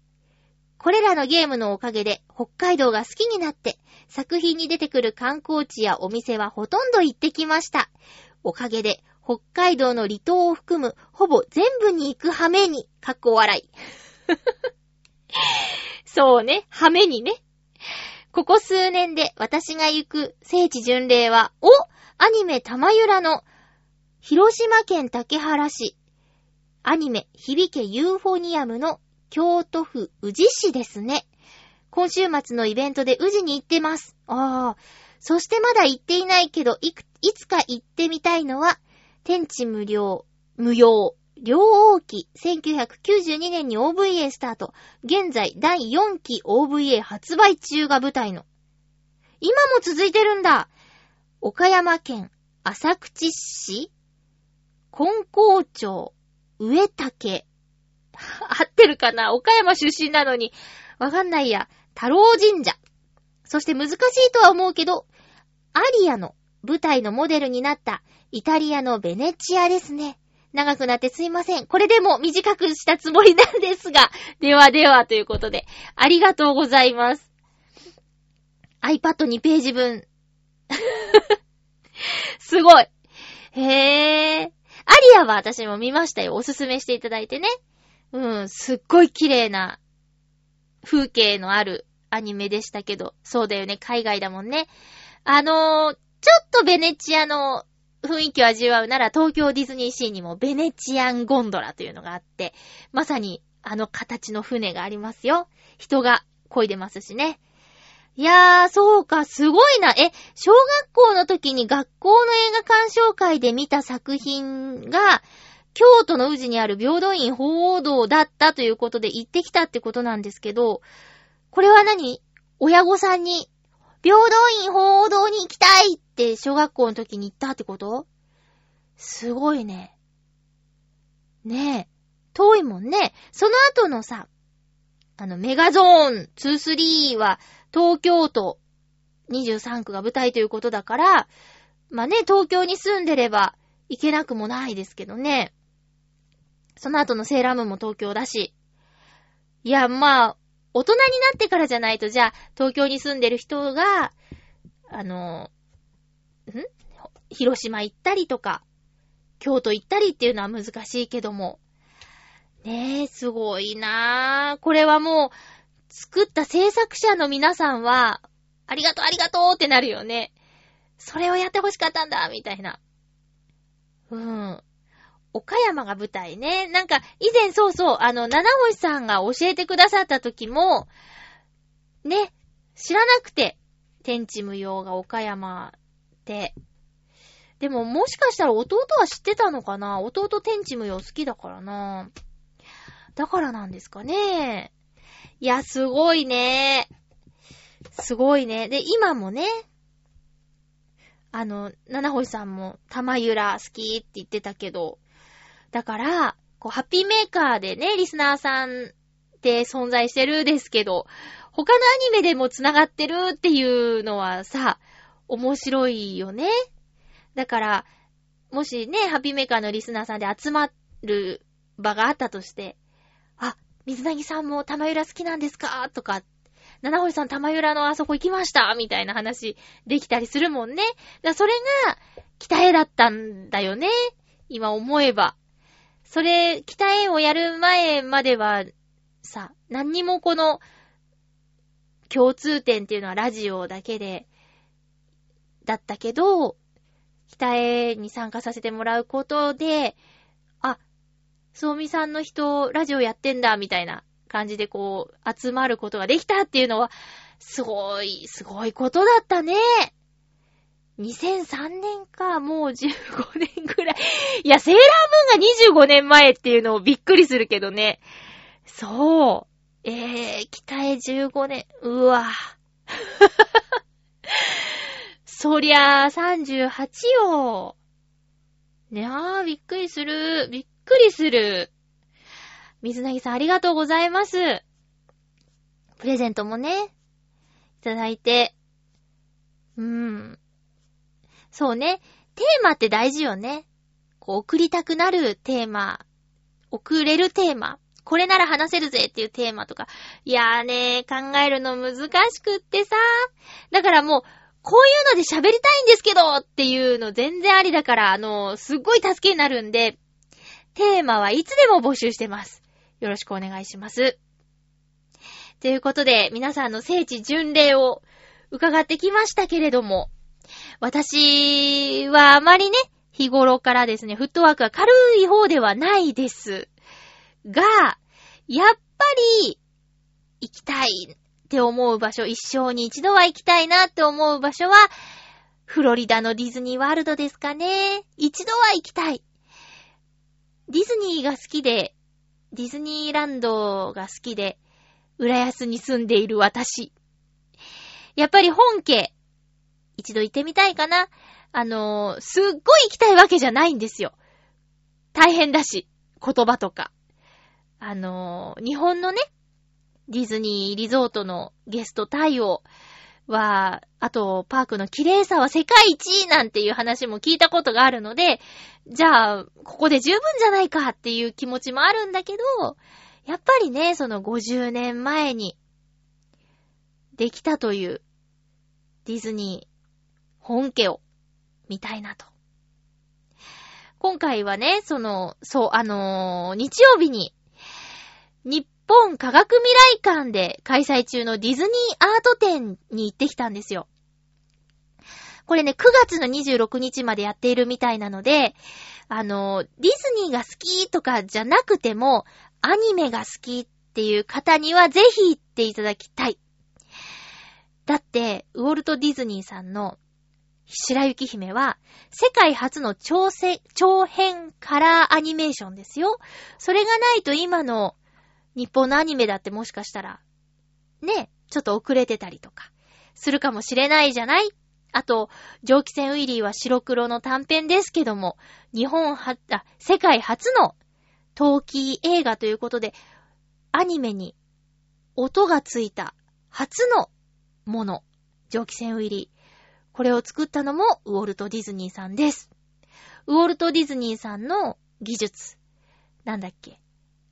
これらのゲームのおかげで北海道が好きになって、作品に出てくる観光地やお店はほとんど行ってきました。おかげで北海道の離島を含むほぼ全部に行く羽目に、かっこ笑い。そうね、羽目にね。ここ数年で私が行く聖地巡礼は、おアニメ玉ゆらの広島県竹原市、アニメ響けユーフォニアムの京都府宇治市ですね。今週末のイベントで宇治に行ってます。ああ。そしてまだ行っていないけど、い、いつか行ってみたいのは、天地無料、無用、両王記、1992年に OVA スタート。現在、第4期 OVA 発売中が舞台の。今も続いてるんだ岡山県浅口市金光町上竹。合ってるかな？岡山出身なのに。わかんないや。太郎神社。そして難しいとは思うけど、アリアの舞台のモデルになったイタリアのベネチアですね。長くなってすいません。これでも短くしたつもりなんですが。ではではということで、ありがとうございます。iPad2 ページ分。すごい。へぇー。アリアは私も見ましたよ。おすすめしていただいてね。うん、すっごい綺麗な風景のあるアニメでしたけど、そうだよね、海外だもんね。あのー、ちょっとベネチアの雰囲気を味わうなら東京ディズニーシーにもベネチアンゴンドラというのがあって、まさにあの形の船がありますよ。人が漕いでますしね。いやー、そうか、すごいな。え、小学校の時に学校の映画鑑賞会で見た作品が、京都の宇治にある平等院鳳凰堂だったということで行ってきたってことなんですけど、これは何？親御さんに、平等院鳳凰堂に行きたいって小学校の時に行ったってこと？すごいね。ねえ。遠いもんね。その後のさ、あの、メガゾーン2、3は東京都23区が舞台ということだから、まあね、東京に住んでれば行けなくもないですけどね。その後のセーラームも東京だし。いや、まあ、大人になってからじゃないと、じゃあ、東京に住んでる人が、あの、ん？広島行ったりとか、京都行ったりっていうのは難しいけども。ねえ、すごいなぁ。これはもう、作った制作者の皆さんは、ありがとうありがとうってなるよね。それをやってほしかったんだみたいな。うん。岡山が舞台ね。なんか、以前そうそう、あの、七星さんが教えてくださった時も、ね、知らなくて、天地無用が岡山。でも、もしかしたら弟は知ってたのかな？弟天地無用好きだからな。だからなんですかね。いや、すごいね。すごいね。で、今もね、あの、七星さんも玉ゆら好きって言ってたけど、だから、こう、ハッピーメーカーでね、リスナーさんって存在してるですけど、他のアニメでも繋がってるっていうのはさ、面白いよね。だから、もしね、ハピーメーカーのリスナーさんで集まる場があったとして、あ水なぎさんも玉浦好きなんですか？とか、七星さん玉浦のあそこ行きました？みたいな話できたりするもんね。だそれが、北絵だったんだよね。今思えば。それ、北絵をやる前までは、さ、何にもこの、共通点っていうのはラジオだけで、だったけど、北絵に参加させてもらうことで、あそうみさんの人、ラジオやってんだ、みたいな感じでこう、集まることができたっていうのは、すごい、すごいことだったね。2003年か、もう15年くらい。いや、セーラームーンが25年前っていうのをびっくりするけどね。そう。えー、北へ15年。うわ。そりゃあ、38よ。ねあー、びっくりする。びっくりする。水なぎさんありがとうございます。プレゼントもね、いただいて。うーん。そうね。テーマって大事よね。こう、送りたくなるテーマ。送れるテーマ。これなら話せるぜっていうテーマとか。いやーね考えるの難しくってさ。だからもう、こういうので喋りたいんですけどっていうの全然ありだから、あの、すっごい助けになるんで、テーマはいつでも募集してます。よろしくお願いします。ということで、皆さんの聖地巡礼を伺ってきましたけれども、私はあまりね、日頃からですね、フットワークが軽い方ではないです。が、やっぱり、行きたいって思う場所、一生に一度は行きたいなって思う場所は、フロリダのディズニーワールドですかね。一度は行きたい。ディズニーが好きで、ディズニーランドが好きで、浦安に住んでいる私。やっぱり本家、一度行ってみたいかな。あの、すっごい行きたいわけじゃないんですよ。大変だし、言葉とか。あの、日本のね、ディズニーリゾートのゲスト対応は、あと、パークの綺麗さは世界一なんていう話も聞いたことがあるので、じゃあ、ここで十分じゃないかっていう気持ちもあるんだけど、やっぱりね、その50年前に、できたという、ディズニー、本家を、見たいなと。今回はね、その、そう、あのー、日曜日に、日本科学未来館で開催中のディズニーアート展に行ってきたんですよ。これね、9月の26日までやっているみたいなので、あの、ディズニーが好きとかじゃなくても、アニメが好きっていう方にはぜひ行っていただきたい。だって、ウォルト・ディズニーさんの白雪姫は、世界初の長長編カラーアニメーションですよ。それがないと今の日本のアニメだってもしかしたら、ね、ちょっと遅れてたりとか、するかもしれないじゃない？あと、蒸気船ウィリーは白黒の短編ですけども、日本は、あ、世界初の陶器映画ということで、アニメに音がついた初のもの、蒸気船ウィリー。これを作ったのもウォルト・ディズニーさんです。ウォルト・ディズニーさんの技術。なんだっけ？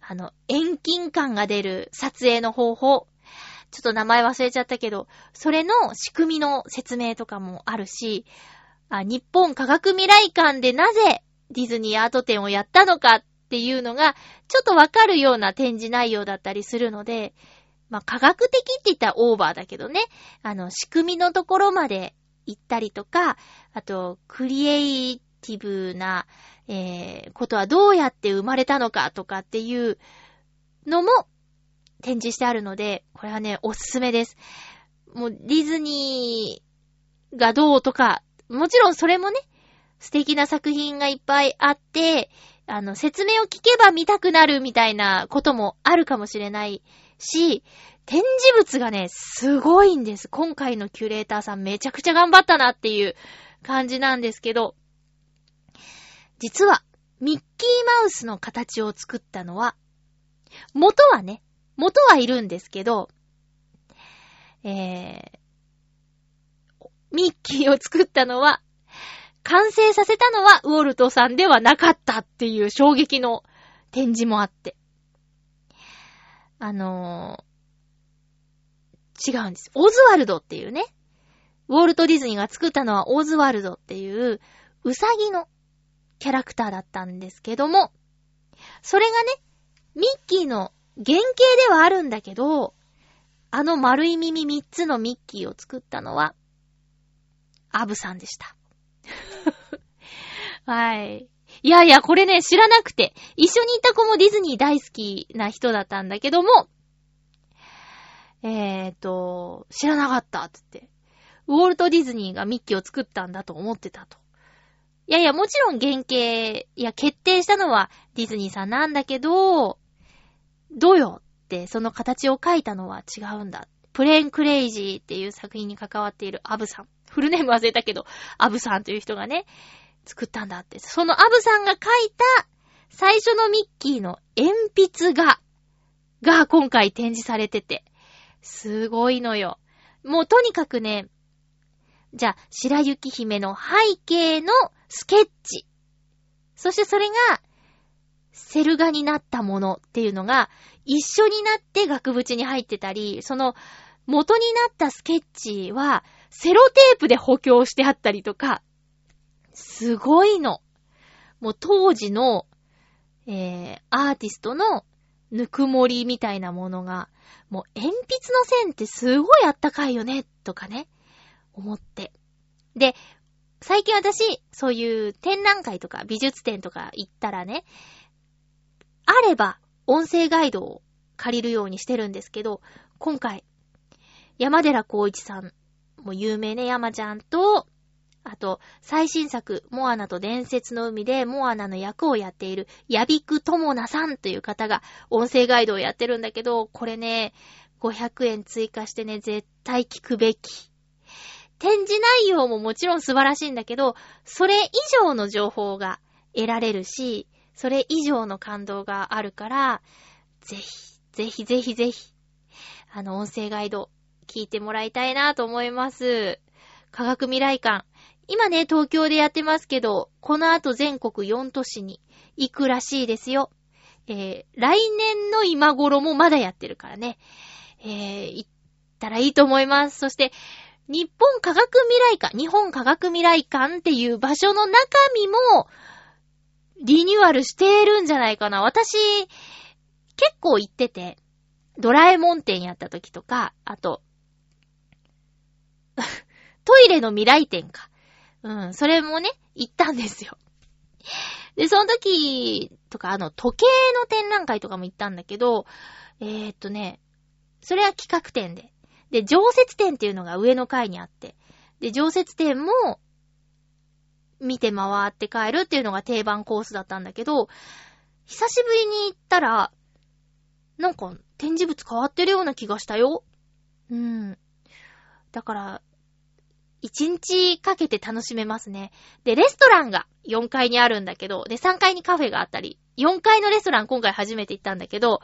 あの、遠近感が出る撮影の方法。ちょっと名前忘れちゃったけど、それの仕組みの説明とかもあるし、あ日本科学未来館でなぜディズニーアート展をやったのかっていうのが、ちょっとわかるような展示内容だったりするので、まあ、科学的って言ったらオーバーだけどね、あの、仕組みのところまで行ったりとか、あと、クリエイティブな、えー、ことはどうやって生まれたのかとかっていうのも展示してあるので、これはね、おすすめです。もう、ディズニーがどうとか、もちろんそれもね、素敵な作品がいっぱいあって、あの、説明を聞けば見たくなるみたいなこともあるかもしれないし、展示物がね、すごいんです。今回のキュレーターさんめちゃくちゃ頑張ったなっていう感じなんですけど、実は、ミッキーマウスの形を作ったのは、元はね、元はいるんですけど、えー、ミッキーを作ったのは、完成させたのはウォルトさんではなかったっていう衝撃の展示もあって。あのー、違うんです。オズワルドっていうね、ウォルト・ディズニーが作ったのはオズワルドっていう、ウサギのキャラクターだったんですけども、それがね、ミッキーの原型ではあるんだけど、あの丸い耳3つのミッキーを作ったのは、アブさんでした。はい。いやいや、これね、知らなくて、一緒にいた子もディズニー大好きな人だったんだけども、えーと、知らなかったつって。ウォルト・ディズニーがミッキーを作ったんだと思ってたと。いやいや、もちろん原型、いや、決定したのはディズニーさんなんだけど、どうよって、その形を描いたのは違うんだ。プレーンクレイジーっていう作品に関わっているアブさん。フルネーム忘れたけど、アブさんという人がね、作ったんだって。そのアブさんが描いた最初のミッキーの鉛筆画が今回展示されてて、すごいのよ。もうとにかくね、じゃあ、白雪姫の背景のスケッチ。そしてそれが、セル画になったものっていうのが、一緒になって額縁に入ってたり、その、元になったスケッチは、セロテープで補強してあったりとか、すごいの。もう当時の、えー、アーティストのぬくもりみたいなものが、もう鉛筆の線ってすごいあったかいよね、とかね、思って。で、最近私、そういう展覧会とか美術展とか行ったらね、あれば音声ガイドを借りるようにしてるんですけど、今回、山寺孝一さん、もう有名ね、山ちゃんと、あと、最新作、モアナと伝説の海で、モアナの役をやっている、ヤビクトモナさんという方が、音声ガイドをやってるんだけど、これね、500円追加してね、絶対聞くべき。展示内容ももちろん素晴らしいんだけど、それ以上の情報が得られるし、それ以上の感動があるから、ぜひ、ぜひぜひぜひ、あの、音声ガイド、聞いてもらいたいなと思います。科学未来館。今ね、東京でやってますけど、この後全国4都市に行くらしいですよ。えー、来年の今頃もまだやってるからね。えー、行ったらいいと思います。そして、日本科学未来館、日本科学未来館っていう場所の中身も、リニューアルしてるんじゃないかな。私、結構行ってて、ドラえもん店やった時とか、あと、トイレの未来店か。うん、それもね、行ったんですよ。で、その時とか、あの、時計の展覧会とかも行ったんだけど、えー、っとね、それは企画展で。で、常設展っていうのが上の階にあって。で、常設展も、見て回って帰るっていうのが定番コースだったんだけど、久しぶりに行ったら、なんか展示物変わってるような気がしたよ。うん。だから、一日かけて楽しめますね。で、レストランが4階にあるんだけど、で、3階にカフェがあったり、4階のレストラン今回初めて行ったんだけど、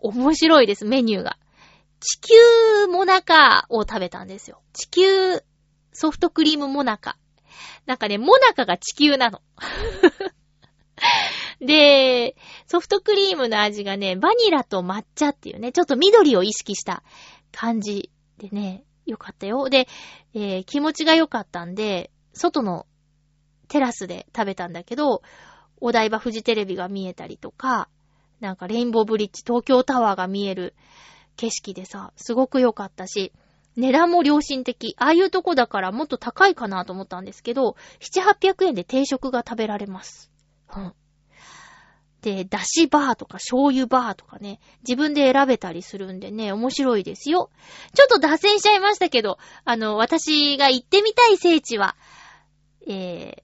面白いです、メニューが。地球モナカを食べたんですよ。地球ソフトクリームモナカ。なんかね、モナカが地球なの。で、ソフトクリームの味がね、バニラと抹茶っていうね、ちょっと緑を意識した感じでね、よかったよ。で、えー気持ちが良かったんで、外のテラスで食べたんだけど、お台場フジテレビが見えたりとか、なんかレインボーブリッジ、東京タワーが見える景色でさ、すごく良かったし、値段も良心的。ああいうとこだからもっと高いかなと思ったんですけど、7、800円で定食が食べられます。うん。で、だしバーとか醤油バーとかね、自分で選べたりするんでね、面白いですよ。ちょっと脱線しちゃいましたけど、あの、私が行ってみたい聖地は、え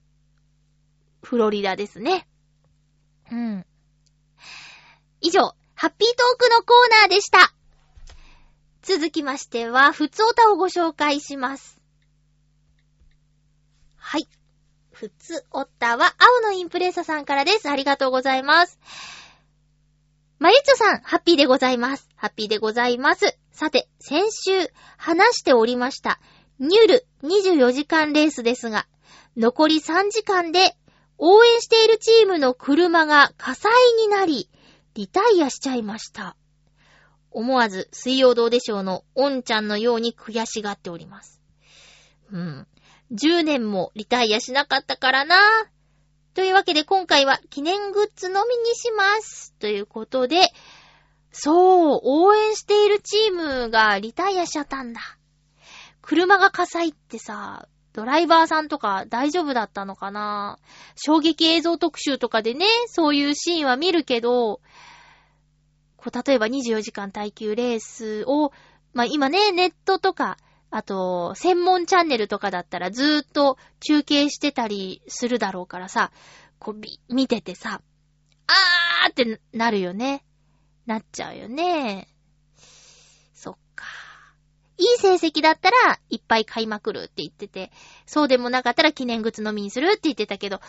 ー、フロリダですね。うん。以上、ハッピートークのコーナーでした。続きましては、ふつおたをご紹介します。はい。ふつおたは、青のインプレッサさんからです。ありがとうございます。まゆちょさん、ハッピーでございます。ハッピーでございます。さて、先週、話しておりました、ニュル24時間レースですが、残り3時間で、応援しているチームの車が火災になり、リタイアしちゃいました。思わず水曜どうでしょうのおんちゃんのように悔しがっております。うん。10年もリタイアしなかったからな。というわけで今回は記念グッズのみにします。ということで、そう、応援しているチームがリタイアしちゃったんだ。車が火災ってさ、ドライバーさんとか大丈夫だったのかな衝撃映像特集とかでね、そういうシーンは見るけど、こう、例えば24時間耐久レースを、まあ、今ね、ネットとか、あと、専門チャンネルとかだったらずーっと中継してたりするだろうからさ、こう、見ててさ、あーってなるよね。なっちゃうよね。そっか。いい成績だったらいっぱい買いまくるって言ってて、そうでもなかったら記念グッズのみにするって言ってたけど、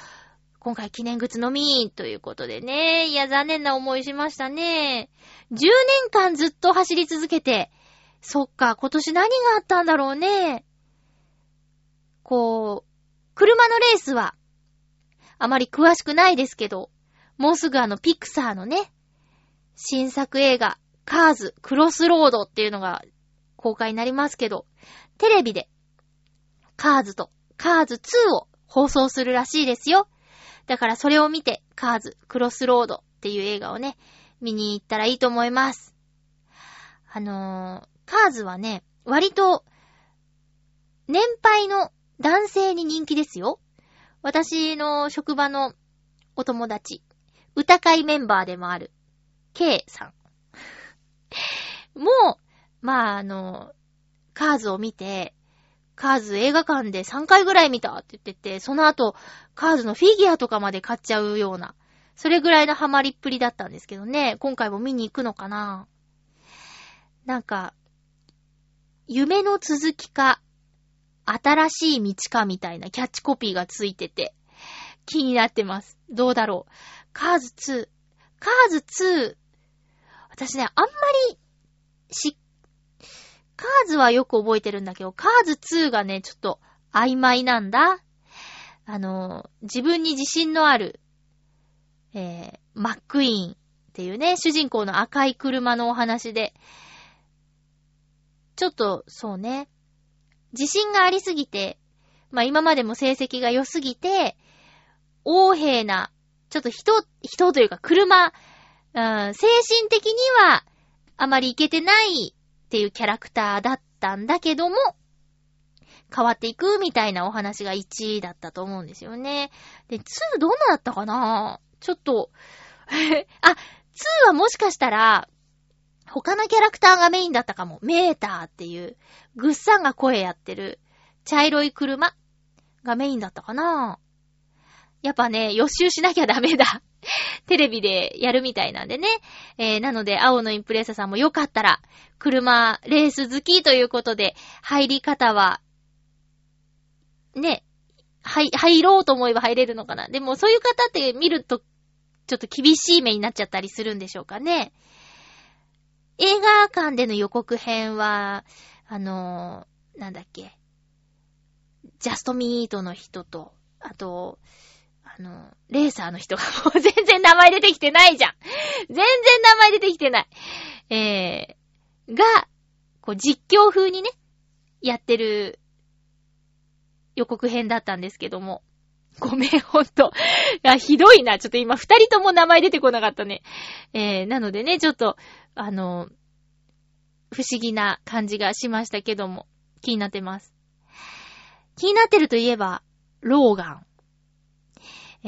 今回記念グッズのみということでね。いや、残念な思いしましたね。10年間ずっと走り続けて、そっか、今年何があったんだろうね。こう、車のレースは、あまり詳しくないですけど、もうすぐあのピクサーのね、新作映画、カーズ、クロスロードっていうのが公開になりますけど、テレビで、カーズとカーズ2を放送するらしいですよ。だからそれを見て、カーズ、クロスロードっていう映画をね、見に行ったらいいと思います。あのー、カーズはね、割と、年配の男性に人気ですよ。私の職場のお友達、歌会メンバーでもある、K さん。もう、まあ、あの、カーズを見て、カーズ映画館で3回ぐらい見たって言ってて、その後、カーズのフィギュアとかまで買っちゃうような、それぐらいのハマりっぷりだったんですけどね、今回も見に行くのかななんか、夢の続きか、新しい道かみたいなキャッチコピーがついてて、気になってます。どうだろう。カーズ2。カーズ2。私ね、あんまり、しっ、カーズはよく覚えてるんだけど、カーズ2がね、ちょっと曖昧なんだ。あの、自分に自信のある、えー、マックイーンっていうね、主人公の赤い車のお話で、ちょっと、そうね、自信がありすぎて、まあ今までも成績が良すぎて、横柄な、ちょっと人、人というか車、うん、精神的にはあまりいけてないっていうキャラクターだったんだけども、変わっていくみたいなお話が1位だったと思うんですよね。で、2どんなだったかな？ちょっと あ、2はもしかしたら、他のキャラクターがメインだったかも。メーターっていう、グッサンが声やってる、茶色い車がメインだったかなやっぱね、予習しなきゃダメだ。テレビでやるみたいなんでね。えー、なので、青のインプレッサさんもよかったら、車、レース好きということで、入り方は、ね、はい、入ろうと思えば入れるのかな。でも、そういう方って見ると、ちょっと厳しい目になっちゃったりするんでしょうかね。映画館での予告編は、あのー、なんだっけ。ジャストミートの人と、あと、あの、レーサーの人が もう全然名前出てきてないじゃん。全然名前出てきてない。えー、が、こう実況風にね、やってる予告編だったんですけども。ごめん、ほんと。いや、ひどいな。ちょっと今、二人とも名前出てこなかったね。えー、なのでね、ちょっと、あの、不思議な感じがしましたけども、気になってます。気になってるといえば、ローガン。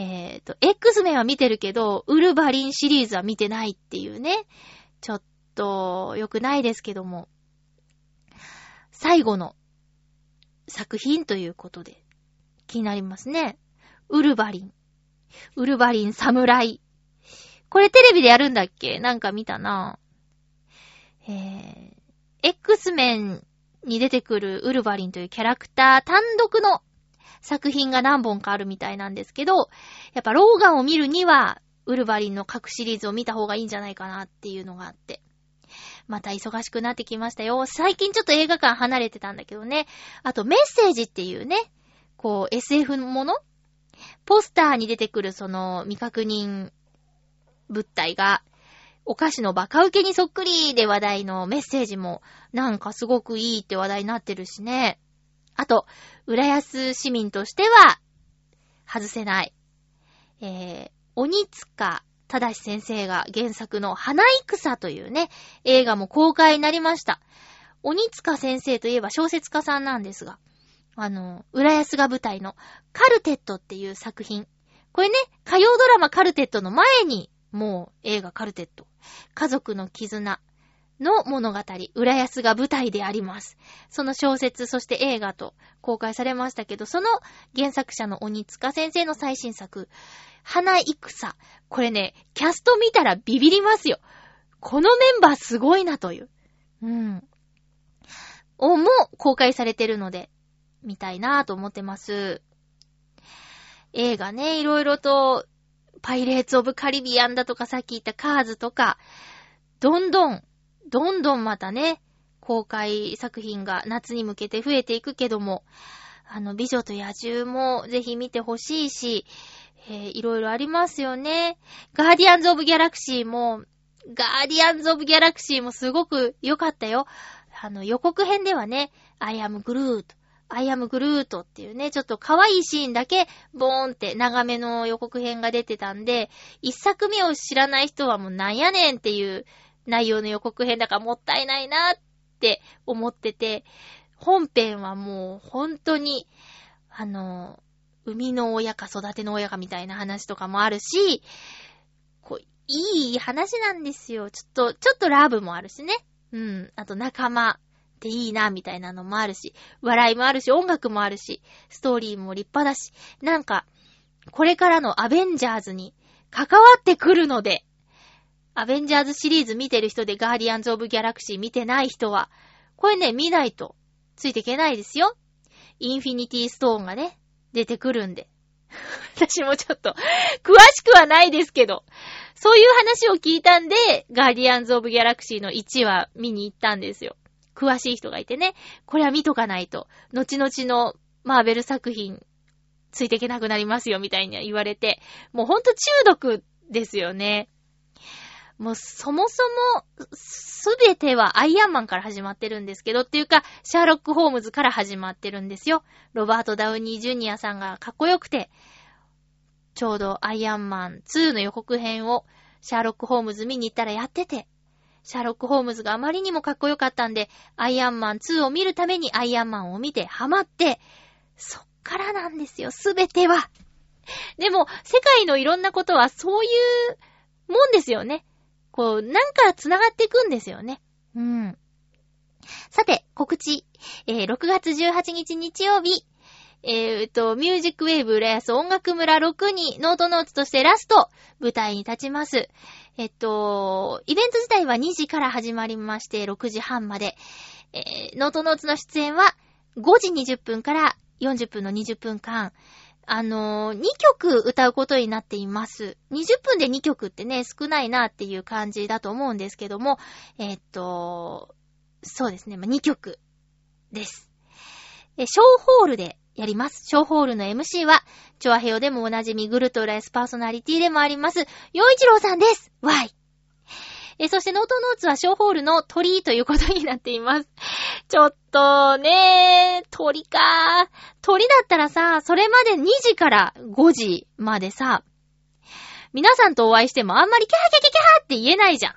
えっ、ー、と、X メンは見てるけど、ウルバリンシリーズは見てないっていうね。ちょっと、良くないですけども。最後の作品ということで、気になりますね。ウルバリン。ウルバリン侍。これテレビでやるんだっけ？なんか見たなぁえー、X メンに出てくるウルバリンというキャラクター単独の作品が何本かあるみたいなんですけど、やっぱローガンを見るには、ウルバリンの各シリーズを見た方がいいんじゃないかなっていうのがあって。また忙しくなってきましたよ。最近ちょっと映画館離れてたんだけどね。あとメッセージっていうね、こう SF のもの？ポスターに出てくるその未確認物体が、お菓子のバカ受けにそっくりで話題のメッセージも、なんかすごくいいって話題になってるしね。あと、浦安市民としては、外せない。えー、鬼塚正先生が原作の花戦というね、映画も公開になりました。鬼塚先生といえば小説家さんなんですが、あの、浦安が舞台のカルテットっていう作品。これね、火曜ドラマカルテットの前に、もう映画カルテット。家族の絆の物語、浦安が舞台であります。その小説、そして映画と公開されましたけど、その原作者の鬼塚先生の最新作、花戦。これね、キャスト見たらビビりますよ。このメンバーすごいなという。うん。をも公開されてるので、見たいなぁと思ってます。映画ね、いろいろと、パイレーツ・オブ・カリビアンだとかさっき言ったカーズとか、どんどん、どんどんまたね、公開作品が夏に向けて増えていくけども、あの、美女と野獣もぜひ見てほしいし、えー、いろいろありますよね。ガーディアンズ・オブ・ギャラクシーも、ガーディアンズ・オブ・ギャラクシーもすごく良かったよ。あの、予告編ではね、I am Groot、 I am Groot っていうね、ちょっと可愛いシーンだけ、ボーンって長めの予告編が出てたんで、一作目を知らない人はもうなんやねんっていう内容の予告編だからもったいないなって思ってて、本編はもう本当に、あの、生みの親か育ての親かみたいな話とかもあるし、こう、いい話なんですよ。ちょっと、ちょっとラブもあるしね。うん。あと仲間ていいな、みたいなのもあるし、笑いもあるし、音楽もあるし、ストーリーも立派だし、なんか、これからのアベンジャーズに関わってくるので、アベンジャーズシリーズ見てる人でガーディアンズ・オブ・ギャラクシー見てない人は、これね、見ないとついていけないですよ。インフィニティストーンがね、出てくるんで。私もちょっと、詳しくはないですけど、そういう話を聞いたんで、ガーディアンズ・オブ・ギャラクシーの1話見に行ったんですよ。詳しい人がいてね、これは見とかないと、後々のマーベル作品、ついていけなくなりますよ、みたいに言われて、もうほんと中毒ですよね。もうそもそも、すべてはアイアンマンから始まってるんですけど、っていうか、シャーロック・ホームズから始まってるんですよ。ロバート・ダウニー・ジュニアさんがかっこよくて、ちょうどアイアンマン2の予告編をシャーロック・ホームズ見に行ったらやってて、シャーロック・ホームズがあまりにもかっこよかったんで、アイアンマン2を見るためにアイアンマンを見てハマって、そっからなんですよ、すべては。でも、世界のいろんなことはそういうもんですよね。こう、なんか繋がっていくんですよね。うん。さて、告知。えー、6月18日日曜日、えー、っと、ミュージックウェーブ浦安音楽村6にノートノーツとしてラスト舞台に立ちます。えっと、イベント自体は2時から始まりまして6時半まで。えー、ノートノーツの出演は5時20分から40分の20分間。あのー、2曲歌うことになっています。20分で2曲ってね、少ないなっていう感じだと思うんですけども、えー、っと、そうですね、まあ、2曲です。え、ショーホールでやります。ショーホールの MC は、チョアヘヨでもおなじみグルトライスパーソナリティでもあります、ヨイチローさんです。わい。え、そしてノートノーツはショーホールの鳥ということになっています。ちょっとね、鳥か。鳥だったらさ、それまで2時から5時までさ、皆さんとお会いしてもあんまりキャーキャキャキャーって言えないじゃん。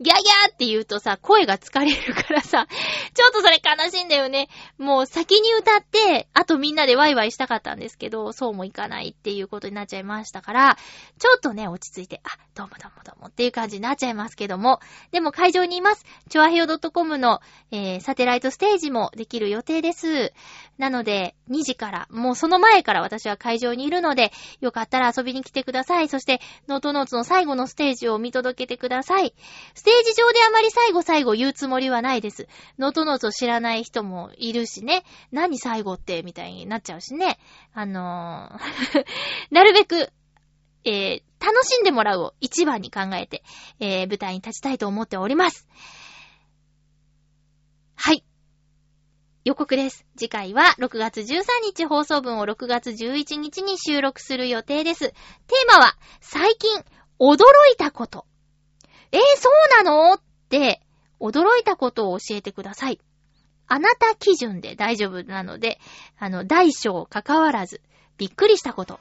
ギャギャーって言うとさ、声が疲れるからさ、ちょっとそれ悲しいんだよね。もう先に歌って、あとみんなでワイワイしたかったんですけど、そうもいかないっていうことになっちゃいましたから、ちょっとね、落ち着いて、あ、どうもどうもどうもっていう感じになっちゃいますけども、でも会場にいます。チョアヘオ .com の、えー、サテライトステージもできる予定です。なので、2時から、もうその前から私は会場にいるので、よかったら遊びに来てください。そして、ノートノーツの最後のステージを見届けてください。ステージ上であまり最後最後言うつもりはないです。ノートノーツを知らない人もいるしね。何最後って、みたいになっちゃうしね。あのー なるべく、えー、楽しんでもらうを一番に考えて、えー、舞台に立ちたいと思っております。はい。予告です。次回は6月13日放送分を6月11日に収録する予定です。テーマは、最近、驚いたこと。えー、そうなの？って、驚いたことを教えてください。あなた基準で大丈夫なので、あの、大小関わらず、びっくりしたこと。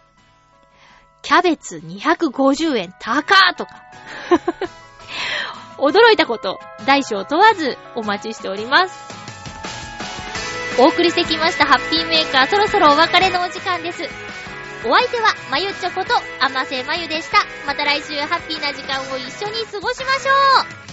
キャベツ250円高とか。驚いたこと、大小問わずお待ちしております。お送りしてきましたハッピーメーカー、そろそろお別れのお時間です。お相手は、まゆちょこと、あませまゆでした。また来週ハッピーな時間を一緒に過ごしましょう